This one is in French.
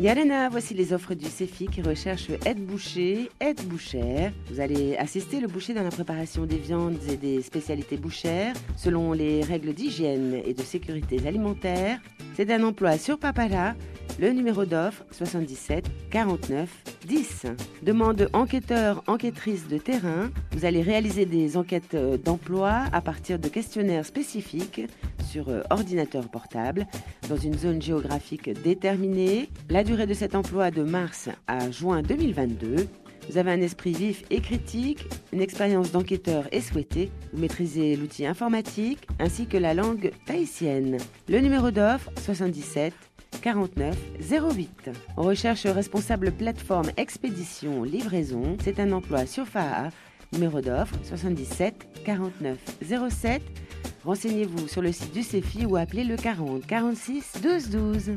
Yalena, voici les offres du CEFI qui recherche aide-boucher, aide-bouchère. Vous allez assister le boucher dans la préparation des viandes et des spécialités bouchères selon les règles d'hygiène et de sécurité alimentaire. C'est un emploi sur Papala. Le numéro d'offre 77 49 10. Demande enquêteur, enquêtrice de terrain. Vous allez réaliser des enquêtes d'emploi à partir de questionnaires spécifiques sur euh, ordinateur portable dans une zone géographique déterminée. La durée de cet emploi de mars à juin 2022. Vous avez un esprit vif et critique, une expérience d'enquêteur est souhaitée. Vous maîtrisez l'outil informatique ainsi que la langue tahitienne. Le numéro d'offre 77 49 08. On recherche responsable plateforme expédition livraison. C'est un emploi sur FAA. Numéro d'offre 77 49 07. Renseignez-vous sur le site du CEFI ou appelez le 40 46 12 12.